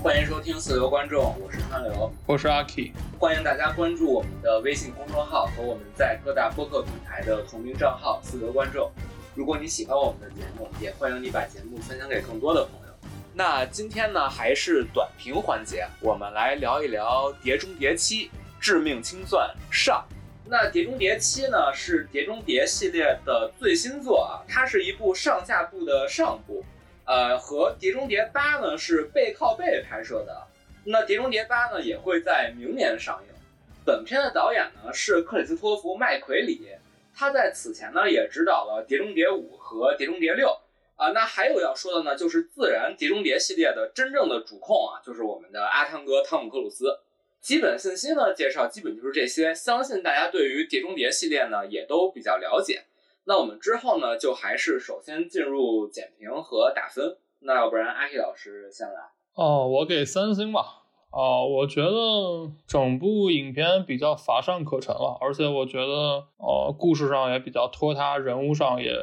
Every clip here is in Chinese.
欢迎收听四流观众，我是川流，我是阿 K，欢迎大家关注我们的微信公众号和我们在各大播客平台的同名账号四流观众。如果你喜欢我们的节目，也欢迎你把节目分享给更多的朋友。那今天呢，还是短评环节，我们来聊一聊《碟中谍七：致命清算》上。那《碟中谍七》呢，是《碟中谍》系列的最新作啊，它是一部上下部的上部。呃，和《碟中谍八》呢是背靠背拍摄的，那《碟中谍八》呢也会在明年上映。本片的导演呢是克里斯托弗·麦奎里，他在此前呢也执导了《碟中谍五》和《碟中谍六》啊。那还有要说的呢，就是自然《碟中谍》系列的真正的主控啊，就是我们的阿汤哥汤姆·克鲁斯。基本信息呢介绍基本就是这些，相信大家对于《碟中谍》系列呢也都比较了解。那我们之后呢，就还是首先进入简评和打分。那要不然阿 K 老师先来。哦，我给三星吧。哦，我觉得整部影片比较乏善可陈了，而且我觉得，呃，故事上也比较拖沓，人物上也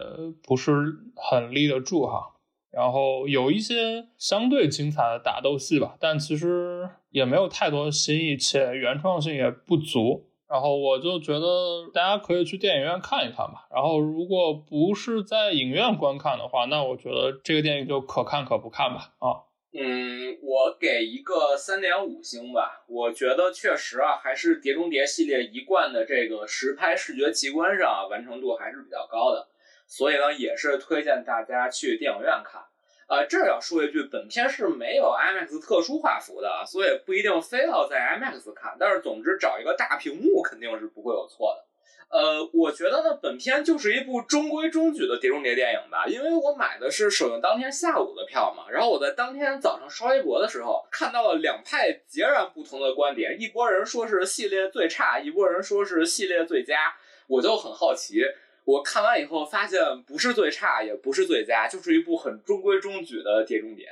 不是很立得住哈。然后有一些相对精彩的打斗戏吧，但其实也没有太多新意，且原创性也不足。然后我就觉得大家可以去电影院看一看吧。然后如果不是在影院观看的话，那我觉得这个电影就可看可不看吧。啊，嗯，我给一个三点五星吧。我觉得确实啊，还是《碟中谍》系列一贯的这个实拍视觉奇观上啊，完成度还是比较高的。所以呢，也是推荐大家去电影院看。呃，这儿要说一句，本片是没有 IMAX 特殊画幅的，所以不一定非要在 IMAX 看。但是总之找一个大屏幕肯定是不会有错的。呃，我觉得呢，本片就是一部中规中矩的碟中谍电影吧，因为我买的是首映当天下午的票嘛。然后我在当天早上刷微博的时候，看到了两派截然不同的观点，一波人说是系列最差，一波人说是系列最佳，我就很好奇。我看完以后发现，不是最差，也不是最佳，就是一部很中规中矩的《碟中谍》。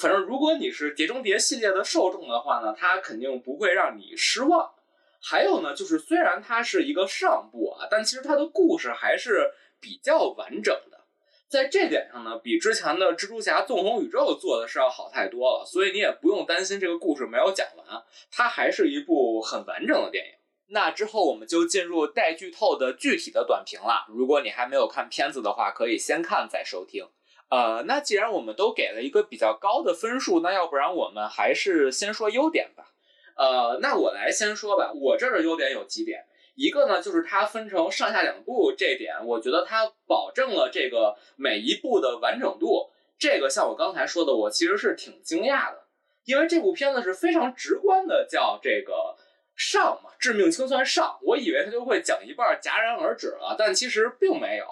反正如果你是《碟中谍》系列的受众的话呢，它肯定不会让你失望。还有呢，就是虽然它是一个上部啊，但其实它的故事还是比较完整的。在这点上呢，比之前的《蜘蛛侠：纵横宇宙》做的是要好太多了。所以你也不用担心这个故事没有讲完，它还是一部很完整的电影。那之后我们就进入带剧透的具体的短评了。如果你还没有看片子的话，可以先看再收听。呃，那既然我们都给了一个比较高的分数，那要不然我们还是先说优点吧。呃，那我来先说吧。我这儿的优点有几点，一个呢就是它分成上下两部，这点我觉得它保证了这个每一部的完整度。这个像我刚才说的，我其实是挺惊讶的，因为这部片子是非常直观的叫这个。上嘛，致命清算上，我以为他就会讲一半戛然而止了，但其实并没有，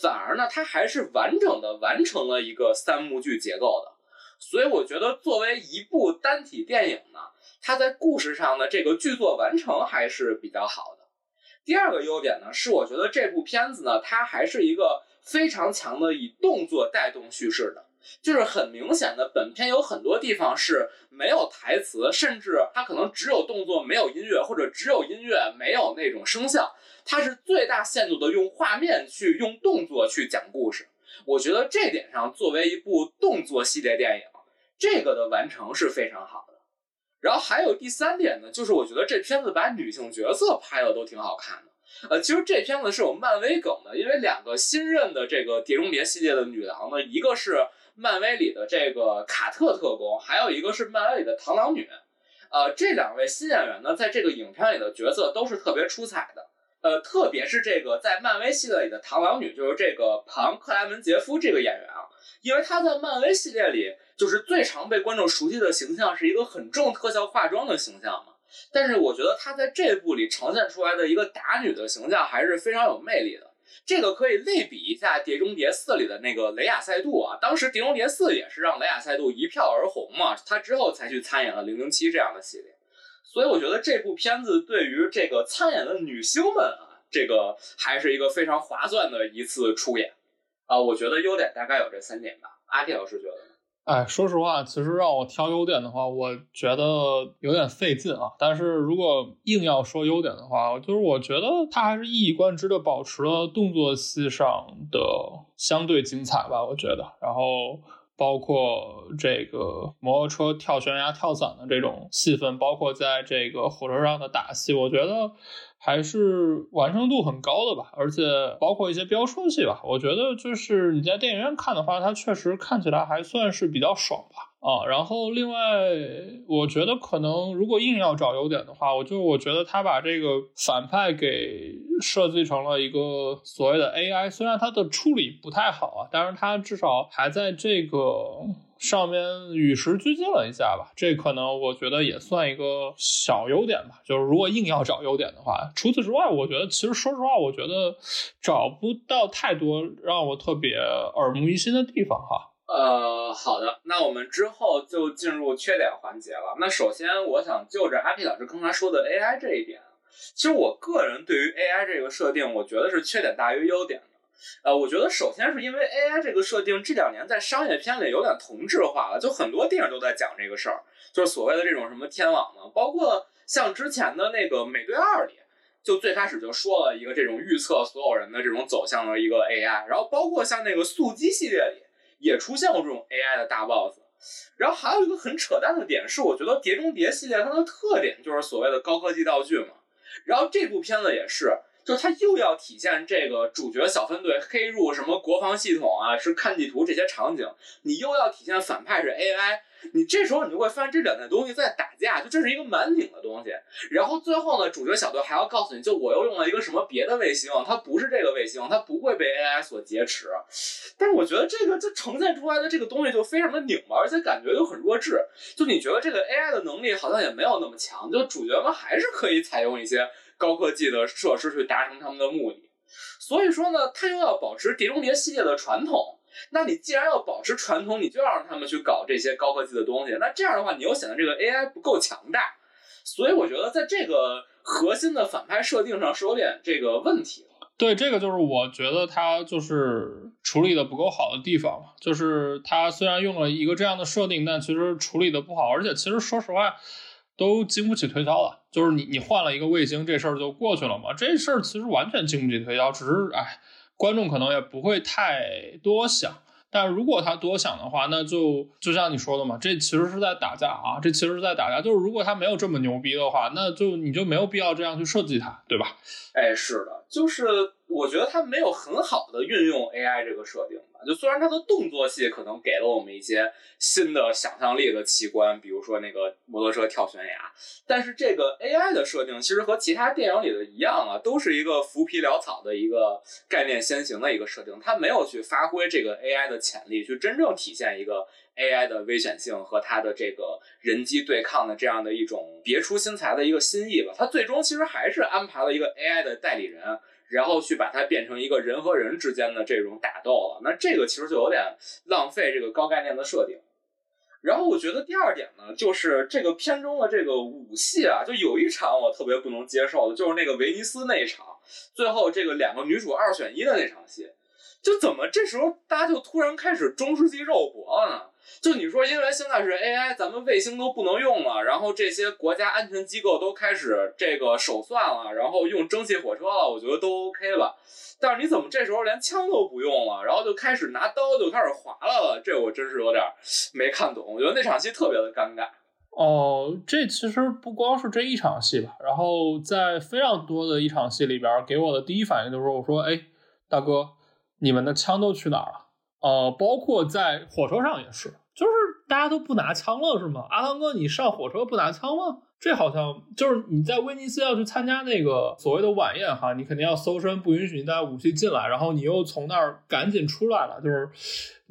反而呢，他还是完整的完成了一个三幕剧结构的，所以我觉得作为一部单体电影呢，它在故事上的这个剧作完成还是比较好的。第二个优点呢，是我觉得这部片子呢，它还是一个非常强的以动作带动叙事的。就是很明显的，本片有很多地方是没有台词，甚至它可能只有动作没有音乐，或者只有音乐没有那种声效。它是最大限度的用画面去用动作去讲故事。我觉得这点上，作为一部动作系列电影，这个的完成是非常好的。然后还有第三点呢，就是我觉得这片子把女性角色拍的都挺好看的。呃，其实这片子是有漫威梗的，因为两个新任的这个《碟中谍》系列的女郎呢，一个是。漫威里的这个卡特特工，还有一个是漫威里的螳螂女，呃，这两位新演员呢，在这个影片里的角色都是特别出彩的，呃，特别是这个在漫威系列里的螳螂女，就是这个庞克莱门杰夫这个演员啊，因为他在漫威系列里就是最常被观众熟悉的形象是一个很重特效化妆的形象嘛，但是我觉得他在这部里呈现出来的一个打女的形象还是非常有魅力的。这个可以类比一下《碟中谍四》里的那个雷亚塞杜啊，当时《碟中谍四》也是让雷亚塞杜一票而红嘛，他之后才去参演了《零零七》这样的系列，所以我觉得这部片子对于这个参演的女星们啊，这个还是一个非常划算的一次出演。啊，我觉得优点大概有这三点吧，阿迪老师觉得？哎，说实话，其实让我挑优点的话，我觉得有点费劲啊。但是如果硬要说优点的话，就是我觉得它还是一以贯之的保持了动作戏上的相对精彩吧。我觉得，然后包括这个摩托车跳悬崖、跳伞的这种戏份，包括在这个火车上的打戏，我觉得还是完成度很高的吧。而且包括一些飙车戏吧，我觉得就是你在电影院看的话，它确实看起来还算是比较爽吧。啊，然后另外，我觉得可能如果硬要找优点的话，我就我觉得他把这个反派给设计成了一个所谓的 AI，虽然它的处理不太好啊，但是它至少还在这个上面与时俱进了一下吧，这可能我觉得也算一个小优点吧。就是如果硬要找优点的话，除此之外，我觉得其实说实话，我觉得找不到太多让我特别耳目一新的地方哈。呃，好的，那我们之后就进入缺点环节了。那首先，我想就着阿 P 老师刚才说的 AI 这一点，其实我个人对于 AI 这个设定，我觉得是缺点大于优点的。呃，我觉得首先是因为 AI 这个设定这两年在商业片里有点同质化了，就很多电影都在讲这个事儿，就是所谓的这种什么天网嘛，包括像之前的那个《美队二》里，就最开始就说了一个这种预测所有人的这种走向的一个 AI，然后包括像那个《速激》系列里。也出现过这种 AI 的大 boss，然后还有一个很扯淡的点是，我觉得《碟中谍》系列它的特点就是所谓的高科技道具嘛。然后这部片子也是，就是它又要体现这个主角小分队黑入什么国防系统啊，是看地图这些场景，你又要体现反派是 AI。你这时候你就会发现这两件东西在打架，就这是一个蛮拧的东西。然后最后呢，主角小队还要告诉你就我又用了一个什么别的卫星，它不是这个卫星，它不会被 AI 所劫持。但是我觉得这个这呈现出来的这个东西就非常的拧巴，而且感觉又很弱智。就你觉得这个 AI 的能力好像也没有那么强，就主角们还是可以采用一些高科技的设施去达成他们的目的。所以说呢，他又要保持《碟中谍》系列的传统。那你既然要保持传统，你就要让他们去搞这些高科技的东西。那这样的话，你又显得这个 AI 不够强大。所以我觉得在这个核心的反派设定上是有点这个问题。对，这个就是我觉得他就是处理的不够好的地方嘛。就是他虽然用了一个这样的设定，但其实处理的不好，而且其实说实话都经不起推敲了。就是你你换了一个卫星，这事儿就过去了嘛？这事儿其实完全经不起推敲，只是哎。观众可能也不会太多想，但如果他多想的话，那就就像你说的嘛，这其实是在打架啊，这其实是在打架。就是如果他没有这么牛逼的话，那就你就没有必要这样去设计他，对吧？哎，是的，就是我觉得他没有很好的运用 AI 这个设定吧。就虽然它的动作戏可能给了我们一些新的想象力的奇观，比如说那个摩托车跳悬崖，但是这个 AI 的设定其实和其他电影里的一样啊，都是一个浮皮潦草的一个概念先行的一个设定，它没有去发挥这个 AI 的潜力，去真正体现一个 AI 的危险性和它的这个人机对抗的这样的一种别出心裁的一个新意吧。它最终其实还是安排了一个 AI 的代理人。然后去把它变成一个人和人之间的这种打斗了，那这个其实就有点浪费这个高概念的设定。然后我觉得第二点呢，就是这个片中的这个武戏啊，就有一场我特别不能接受的，就是那个威尼斯那一场，最后这个两个女主二选一的那场戏，就怎么这时候大家就突然开始中世纪肉搏了呢？就你说，因为现在是 AI，咱们卫星都不能用了，然后这些国家安全机构都开始这个手算了，然后用蒸汽火车了，我觉得都 OK 吧。但是你怎么这时候连枪都不用了，然后就开始拿刀就开始划来了？这我真是有点没看懂。我觉得那场戏特别的尴尬。哦，这其实不光是这一场戏吧，然后在非常多的一场戏里边，给我的第一反应就是我说，哎，大哥，你们的枪都去哪儿了？呃，包括在火车上也是。就是大家都不拿枪了，是吗？阿汤哥，你上火车不拿枪吗？这好像就是你在威尼斯要去参加那个所谓的晚宴哈，你肯定要搜身，不允许你带武器进来，然后你又从那儿赶紧出来了，就是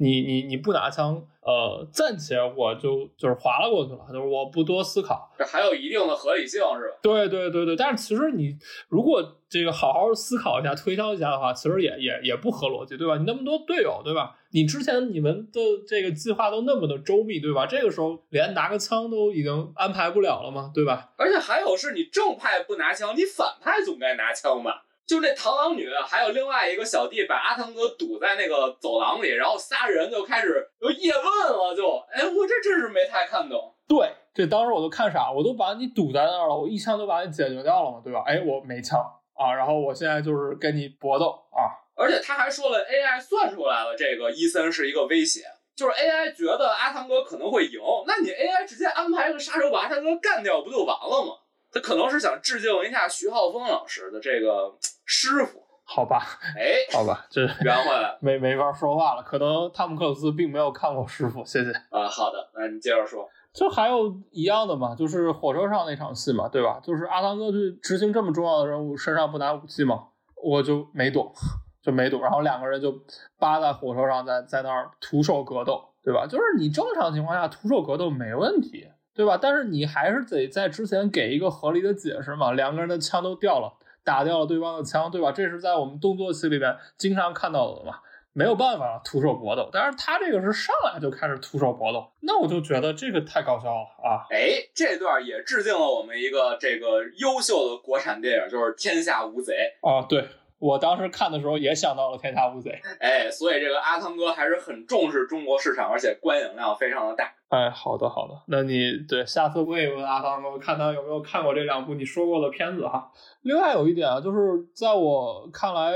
你你你不拿枪。呃，暂且我就就是划拉过去了，就是我不多思考，这还有一定的合理性，是吧？对对对对，但是其实你如果这个好好思考一下、推敲一下的话，其实也也也不合逻辑，对吧？你那么多队友，对吧？你之前你们的这个计划都那么的周密，对吧？这个时候连拿个枪都已经安排不了了吗？对吧？而且还有是你正派不拿枪，你反派总该拿枪吧？就那螳螂女，还有另外一个小弟把阿汤哥堵在那个走廊里，然后仨人就开始就叶问了，就哎，我这真是没太看懂。对，这当时我都看傻，我都把你堵在那儿了，我一枪都把你解决掉了嘛，对吧？哎，我没枪啊，然后我现在就是跟你搏斗啊。而且他还说了，AI 算出来了，这个伊森是一个威胁。就是 AI 觉得阿汤哥可能会赢，那你 AI 直接安排个杀手把阿汤哥干掉不就完了吗？他可能是想致敬一下徐浩峰老师的这个师傅。好吧，哎，好吧，这圆回来没没法说话了。可能汤姆克鲁斯并没有看过师傅，谢谢。啊，好的，那你接着说。就还有一样的嘛，就是火车上那场戏嘛，对吧？就是阿汤哥去执行这么重要的任务，身上不拿武器嘛，我就没懂，就没懂。然后两个人就扒在火车上，在在那儿徒手格斗，对吧？就是你正常情况下徒手格斗没问题，对吧？但是你还是得在之前给一个合理的解释嘛。两个人的枪都掉了。打掉了对方的枪，对吧？这是在我们动作戏里面经常看到的嘛，没有办法徒手搏斗。但是他这个是上来就开始徒手搏斗，那我就觉得这个太搞笑了啊！哎，这段也致敬了我们一个这个优秀的国产电影，就是《天下无贼》啊。对我当时看的时候也想到了《天下无贼》。哎，所以这个阿汤哥还是很重视中国市场，而且观影量非常的大。哎，好的好的，那你对下次问一问阿汤哥，看他有没有看过这两部你说过的片子哈。另外有一点啊，就是在我看来，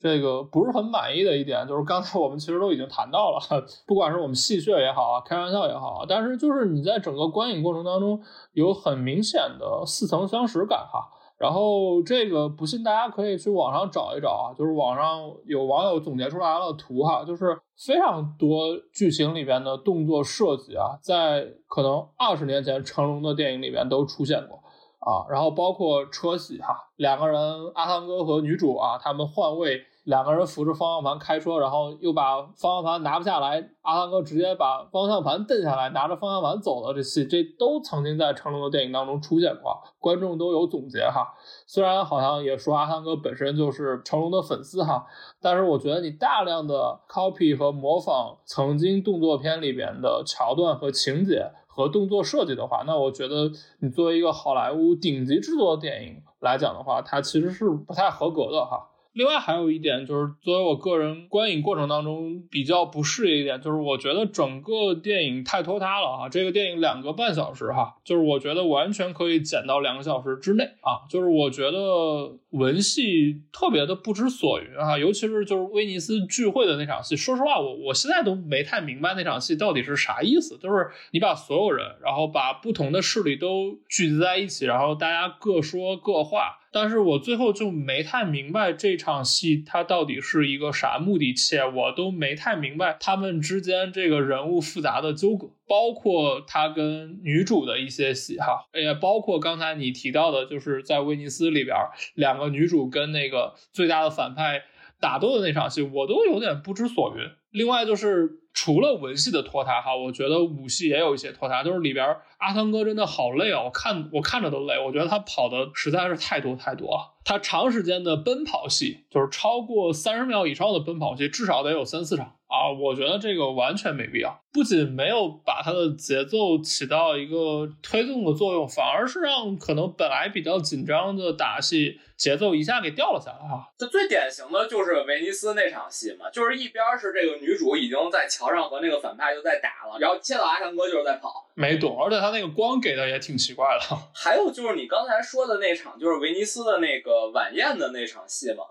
这个不是很满意的一点，就是刚才我们其实都已经谈到了，不管是我们戏谑也好啊，开玩笑也好啊，但是就是你在整个观影过程当中有很明显的似曾相识感哈。然后这个不信大家可以去网上找一找啊，就是网上有网友总结出来了图哈，就是非常多剧情里边的动作设计啊，在可能二十年前成龙的电影里边都出现过啊，然后包括车戏哈，两个人阿汤哥和女主啊，他们换位。两个人扶着方向盘开车，然后又把方向盘拿不下来，阿汤哥直接把方向盘蹬下来，拿着方向盘走了。这戏这都曾经在成龙的电影当中出现过，观众都有总结哈。虽然好像也说阿汤哥本身就是成龙的粉丝哈，但是我觉得你大量的 copy 和模仿曾经动作片里边的桥段和情节和动作设计的话，那我觉得你作为一个好莱坞顶级制作的电影来讲的话，它其实是不太合格的哈。另外还有一点就是，作为我个人观影过程当中比较不适应一点，就是我觉得整个电影太拖沓了啊！这个电影两个半小时哈，就是我觉得完全可以剪到两个小时之内啊！就是我觉得文戏特别的不知所云啊，尤其是就是威尼斯聚会的那场戏，说实话，我我现在都没太明白那场戏到底是啥意思。就是你把所有人，然后把不同的势力都聚集在一起，然后大家各说各话。但是我最后就没太明白这场戏它到底是一个啥目的，且我都没太明白他们之间这个人物复杂的纠葛，包括他跟女主的一些戏哈，也包括刚才你提到的，就是在威尼斯里边两个女主跟那个最大的反派打斗的那场戏，我都有点不知所云。另外就是除了文戏的拖沓哈，我觉得武戏也有一些拖沓，就是里边阿汤哥真的好累啊，我看我看着都累，我觉得他跑的实在是太多太多了。他长时间的奔跑戏，就是超过三十秒以上的奔跑戏，至少得有三四场啊，我觉得这个完全没必要。不仅没有把它的节奏起到一个推动的作用，反而是让可能本来比较紧张的打戏。节奏一下给掉了下来啊！这最典型的就是威尼斯那场戏嘛，就是一边是这个女主已经在桥上和那个反派就在打了，然后切到阿汤哥就是在跑，没懂，而且他那个光给的也挺奇怪的。还有就是你刚才说的那场，就是威尼斯的那个晚宴的那场戏嘛，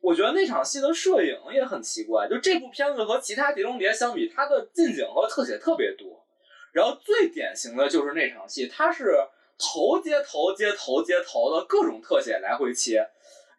我觉得那场戏的摄影也很奇怪，就这部片子和其他碟中谍相比，它的近景和特写特别多，然后最典型的就是那场戏，它是。头接头接头接头的各种特写来回切，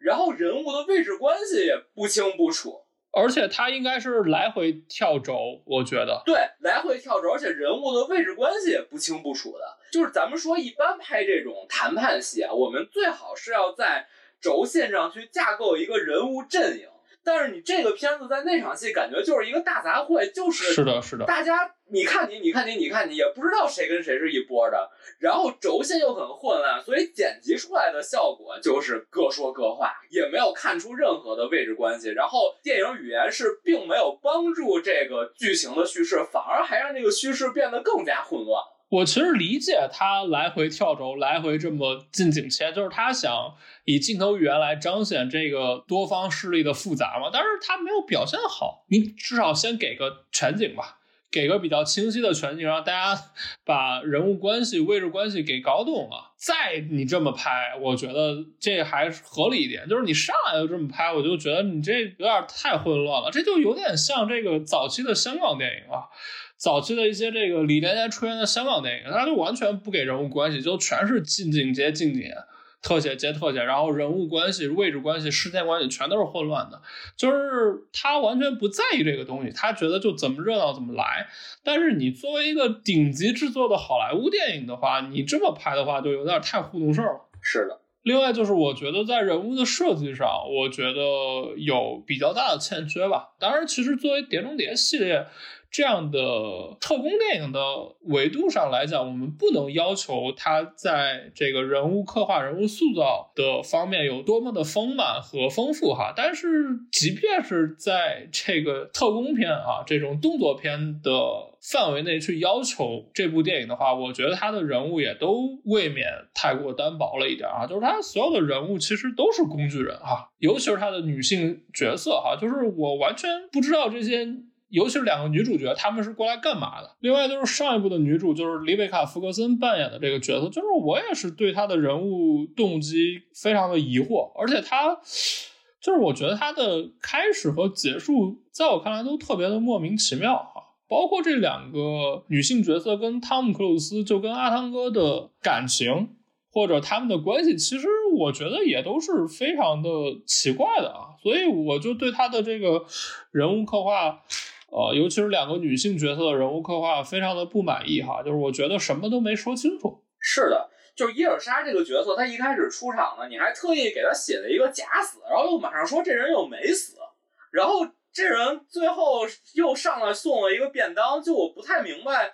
然后人物的位置关系也不清不楚，而且他应该是来回跳轴，我觉得对，来回跳轴，而且人物的位置关系也不清不楚的。就是咱们说一般拍这种谈判戏啊，我们最好是要在轴线上去架构一个人物阵营。但是你这个片子在那场戏感觉就是一个大杂烩，就是是的，是的，大家你看你，你看你，你看你，也不知道谁跟谁是一波的，然后轴线又很混乱，所以剪辑出来的效果就是各说各话，也没有看出任何的位置关系。然后电影语言是并没有帮助这个剧情的叙事，反而还让这个叙事变得更加混乱。我其实理解他来回跳轴，来回这么近景切，就是他想以镜头语言来彰显这个多方势力的复杂嘛。但是他没有表现好，你至少先给个全景吧，给个比较清晰的全景，让大家把人物关系、位置关系给搞懂了，再你这么拍，我觉得这还合理一点。就是你上来就这么拍，我就觉得你这有点太混乱了，这就有点像这个早期的香港电影啊。早期的一些这个李连杰出演的香港电影，他就完全不给人物关系，就全是近景接近景，特写接特写，然后人物关系、位置关系、事件关系全都是混乱的，就是他完全不在意这个东西，他觉得就怎么热闹怎么来。但是你作为一个顶级制作的好莱坞电影的话，你这么拍的话就有点太糊弄事儿了。是的。另外就是我觉得在人物的设计上，我觉得有比较大的欠缺吧。当然，其实作为《碟中谍》系列。这样的特工电影的维度上来讲，我们不能要求它在这个人物刻画、人物塑造的方面有多么的丰满和丰富哈。但是，即便是在这个特工片啊这种动作片的范围内去要求这部电影的话，我觉得他的人物也都未免太过单薄了一点啊。就是他所有的人物其实都是工具人哈，尤其是他的女性角色哈，就是我完全不知道这些。尤其是两个女主角，他们是过来干嘛的？另外就是上一部的女主，就是丽贝卡·福格森扮演的这个角色，就是我也是对她的人物动机非常的疑惑，而且她就是我觉得她的开始和结束，在我看来都特别的莫名其妙啊！包括这两个女性角色跟汤姆·克鲁斯，就跟阿汤哥的感情或者他们的关系，其实我觉得也都是非常的奇怪的啊！所以我就对他的这个人物刻画。呃，尤其是两个女性角色的人物刻画，非常的不满意哈。就是我觉得什么都没说清楚。是的，就是伊尔莎这个角色，她一开始出场呢，你还特意给她写了一个假死，然后又马上说这人又没死，然后这人最后又上来送了一个便当，就我不太明白。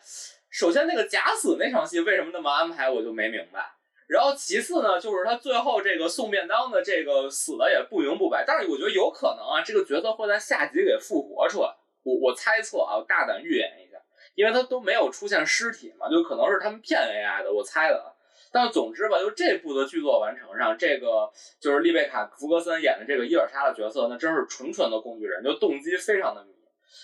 首先那个假死那场戏为什么那么安排，我就没明白。然后其次呢，就是他最后这个送便当的这个死的也不明不白，但是我觉得有可能啊，这个角色会在下集给复活出来。我我猜测啊，我大胆预言一下，因为他都没有出现尸体嘛，就可能是他们骗 AI 的，我猜的。但总之吧，就这部的剧作完成上，这个就是丽贝卡·福格森演的这个伊尔莎的角色，那真是纯纯的工具人，就动机非常的迷。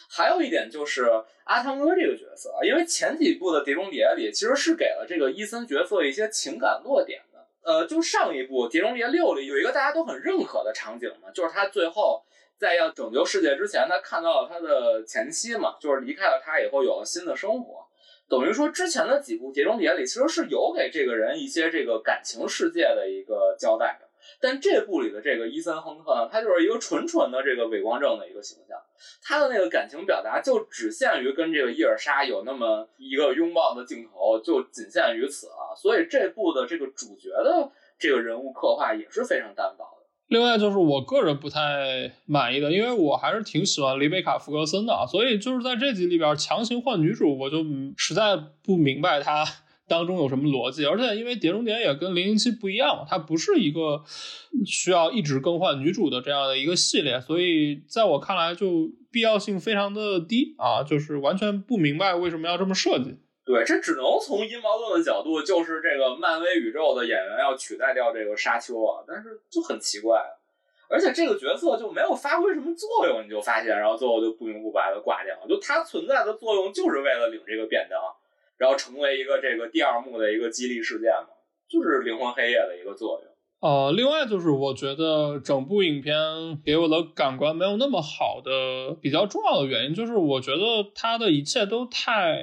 还有一点就是阿汤哥这个角色，因为前几部的《碟中谍》里其实是给了这个伊森角色一些情感落点的。呃，就上一部《碟中谍六》里有一个大家都很认可的场景嘛，就是他最后。在要拯救世界之前，他看到了他的前妻嘛，就是离开了他以后有了新的生活，等于说之前的几部《碟中谍》里其实是有给这个人一些这个感情世界的一个交代的。但这部里的这个伊森·亨特呢，他就是一个纯纯的这个伪光正的一个形象，他的那个感情表达就只限于跟这个伊尔莎有那么一个拥抱的镜头，就仅限于此了。所以这部的这个主角的这个人物刻画也是非常单薄。另外就是我个人不太满意的，因为我还是挺喜欢丽贝卡·福格森的啊，所以就是在这集里边强行换女主，我就实在不明白它 当中有什么逻辑。而且因为《碟中谍》也跟《零零七》不一样，它不是一个需要一直更换女主的这样的一个系列，所以在我看来就必要性非常的低啊，就是完全不明白为什么要这么设计。对，这只能从阴谋论的角度，就是这个漫威宇宙的演员要取代掉这个沙丘啊，但是就很奇怪，而且这个角色就没有发挥什么作用，你就发现，然后最后就不明不白的挂掉了，就他存在的作用就是为了领这个便当，然后成为一个这个第二幕的一个激励事件嘛，就是灵魂黑夜的一个作用。呃，另外就是我觉得整部影片给我的感官没有那么好的比较重要的原因，就是我觉得它的一切都太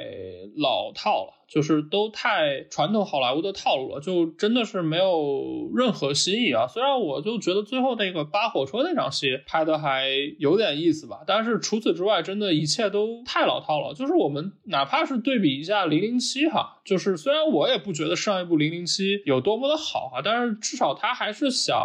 老套了。就是都太传统好莱坞的套路了，就真的是没有任何新意啊！虽然我就觉得最后那个扒火车那场戏拍的还有点意思吧，但是除此之外，真的一切都太老套了。就是我们哪怕是对比一下《零零七》哈，就是虽然我也不觉得上一部《零零七》有多么的好啊，但是至少他还是想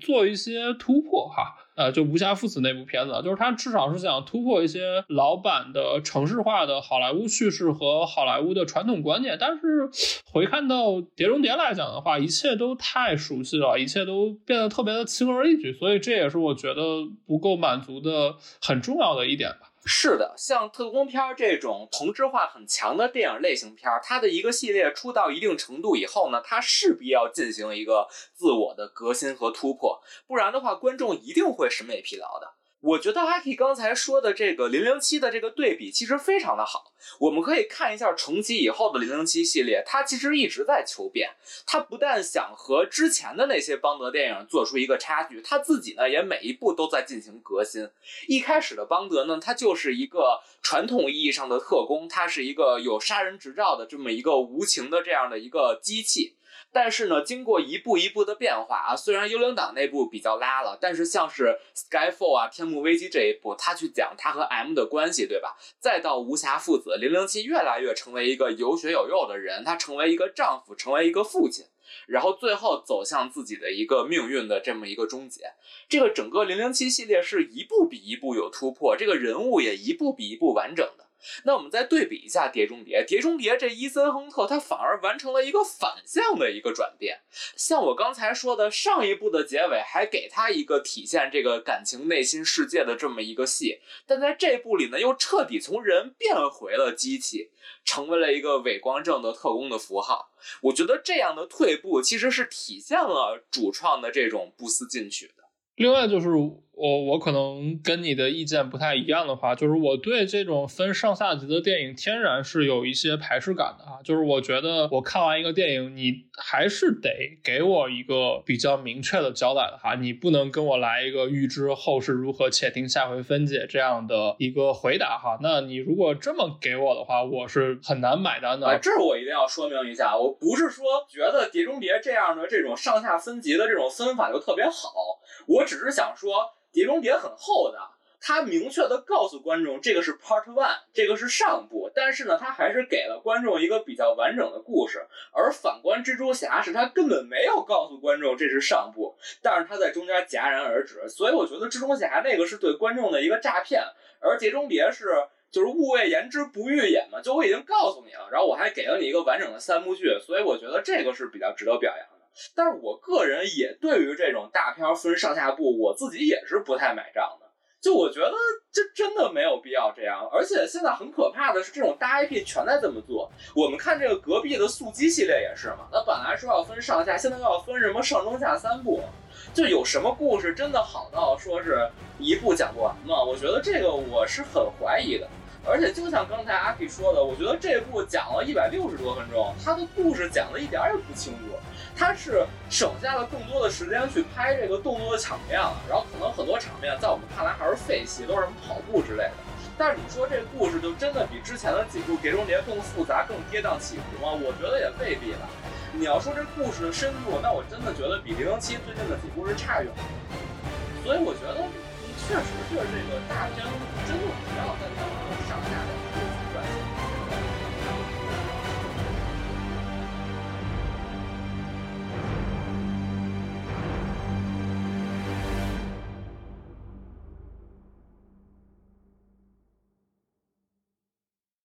做一些突破哈。呃，就无暇父子那部片子，就是他至少是想突破一些老版的城市化的好莱坞叙事和好莱坞的传统观念。但是回看到《碟中谍》来讲的话，一切都太熟悉了，一切都变得特别的轻而易举，所以这也是我觉得不够满足的很重要的一点吧。是的，像特工片这种同质化很强的电影类型片，它的一个系列出到一定程度以后呢，它势必要进行一个自我的革新和突破，不然的话，观众一定会审美疲劳的。我觉得阿 K 刚才说的这个零零七的这个对比其实非常的好。我们可以看一下重启以后的零零七系列，它其实一直在求变。它不但想和之前的那些邦德电影做出一个差距，它自己呢也每一部都在进行革新。一开始的邦德呢，它就是一个传统意义上的特工，它是一个有杀人执照的这么一个无情的这样的一个机器。但是呢，经过一步一步的变化啊，虽然幽灵党那部比较拉了，但是像是 Skyfall 啊、天幕危机这一部，他去讲他和 M 的关系，对吧？再到无暇父子，零零七越来越成为一个有血有肉的人，他成为一个丈夫，成为一个父亲，然后最后走向自己的一个命运的这么一个终结。这个整个零零七系列是一步比一步有突破，这个人物也一步比一步完整的。那我们再对比一下《碟中谍》，《碟中谍》这伊森亨特他反而完成了一个反向的一个转变。像我刚才说的，上一部的结尾还给他一个体现这个感情内心世界的这么一个戏，但在这部里呢，又彻底从人变回了机器，成为了一个伪光正的特工的符号。我觉得这样的退步其实是体现了主创的这种不思进取的。另外就是。我我可能跟你的意见不太一样的话，就是我对这种分上下集的电影天然是有一些排斥感的啊。就是我觉得我看完一个电影，你还是得给我一个比较明确的交代的哈，你不能跟我来一个预知后事如何，且听下回分解这样的一个回答哈。那你如果这么给我的话，我是很难买单的。这儿我一定要说明一下，我不是说觉得《碟中谍》这样的这种上下分级的这种分法就特别好，我只是想说。碟中谍很厚的，它明确的告诉观众这个是 Part One，这个是上部，但是呢，它还是给了观众一个比较完整的故事。而反观蜘蛛侠，是他根本没有告诉观众这是上部，但是他在中间戛然而止。所以我觉得蜘蛛侠那个是对观众的一个诈骗，而碟中谍是就是物未言之不欲也嘛，就我已经告诉你了，然后我还给了你一个完整的三部剧，所以我觉得这个是比较值得表扬。但是我个人也对于这种大片分上下部，我自己也是不太买账的。就我觉得这真的没有必要这样，而且现在很可怕的是，这种大 IP 全在这么做。我们看这个隔壁的速激系列也是嘛，那本来说要分上下，现在又要分什么上中下三部，就有什么故事真的好到说是一部讲不完吗？我觉得这个我是很怀疑的。而且就像刚才阿 K 说的，我觉得这部讲了一百六十多分钟，他的故事讲的一点也不清楚。他是省下了更多的时间去拍这个动作的场面了，然后可能很多场面在我们看来还是废戏，都是什么跑步之类的。但是你说这故事就真的比之前的几部《碟中谍》更复杂、更跌宕起伏吗？我觉得也未必吧。你要说这故事的深度，那我真的觉得比《零零七》最近的几部是差远了。所以我觉得确实是这个大片真的不要再。